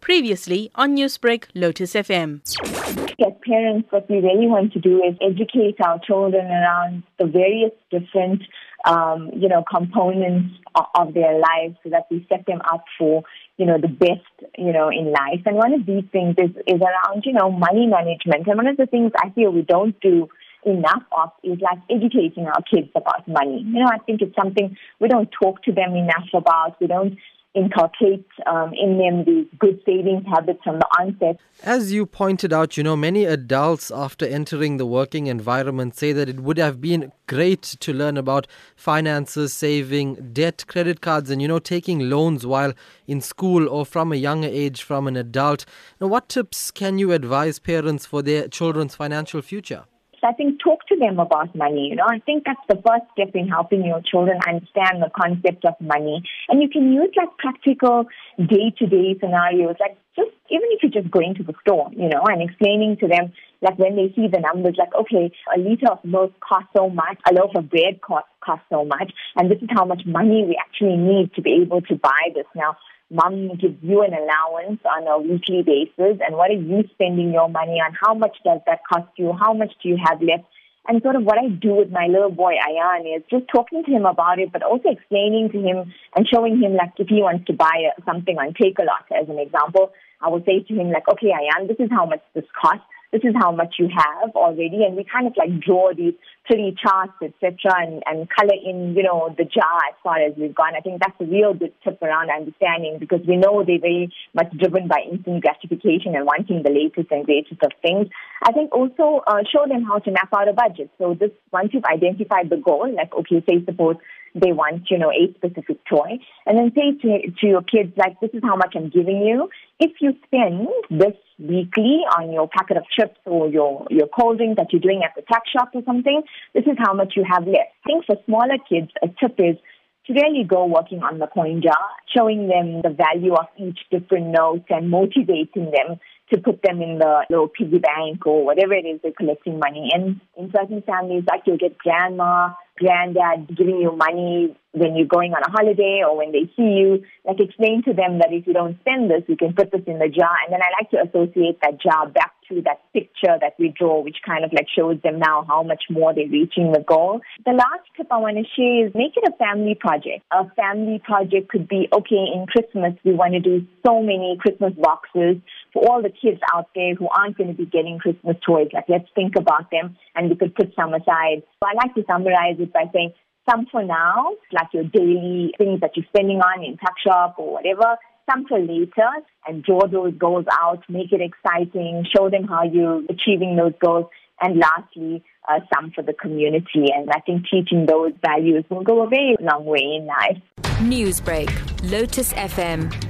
Previously on Newsbreak, Lotus FM. As parents, what we really want to do is educate our children around the various different, um, you know, components of, their lives so that we set them up for, you know, the best, you know, in life. And one of these things is, is around, you know, money management. And one of the things I feel we don't do enough of is like educating our kids about money. You know, I think it's something we don't talk to them enough about. We don't inculcate um, in them these good savings habits from the onset. As you pointed out, you know, many adults after entering the working environment say that it would have been great to learn about finances, saving, debt, credit cards, and, you know, taking loans while in school or from a younger age from an adult. Now, what tips can you advise parents for their children's financial future? I think talk to them about money. You know, I think that's the first step in helping your children understand the concept of money. And you can use like practical day to day scenarios, like just even if you're just going to the store, you know, and explaining to them like when they see the numbers, like, okay, a liter of milk costs so much, a loaf of bread costs cost so much, and this is how much money we actually need to be able to buy this. Now, mom gives you an allowance on a weekly basis and what are you spending your money on? How much does that cost you? How much do you have left? And sort of what I do with my little boy, Ayan, is just talking to him about it, but also explaining to him and showing him, like, if he wants to buy something on Takealot as an example, I will say to him, like, okay, Ayan, this is how much this costs this is how much you have already, and we kind of like draw these pretty charts, etc., and, and color in, you know, the jar as far as we've gone. I think that's a real good tip around understanding because we know they're very much driven by instant gratification and wanting the latest and greatest of things. I think also uh, show them how to map out a budget. So this, once you've identified the goal, like, okay, say suppose they want, you know, a specific toy. And then say to, to your kids, like, this is how much I'm giving you. If you spend this weekly on your packet of chips or your, your cold drink that you're doing at the tuck shop or something, this is how much you have left. I think for smaller kids, a tip is to really go working on the coin jar, showing them the value of each different note and motivating them to put them in the little piggy bank or whatever it is they're collecting money in. In certain families, like you'll get grandma granddad giving you money when you're going on a holiday or when they see you, like explain to them that if you don't spend this, you can put this in the jar. And then I like to associate that jar back to that picture that we draw, which kind of like shows them now how much more they're reaching the goal. The last tip I want to share is make it a family project. A family project could be, okay, in Christmas, we want to do so many Christmas boxes for all the kids out there who aren't going to be getting Christmas toys. Like, let's think about them and we could put some aside. So I like to summarize it by saying some for now, like your daily things that you're spending on in tuck shop or whatever, some for later and draw those goals out, make it exciting, show them how you're achieving those goals. And lastly, uh, some for the community. And I think teaching those values will go a very long way in life. Newsbreak, Lotus FM,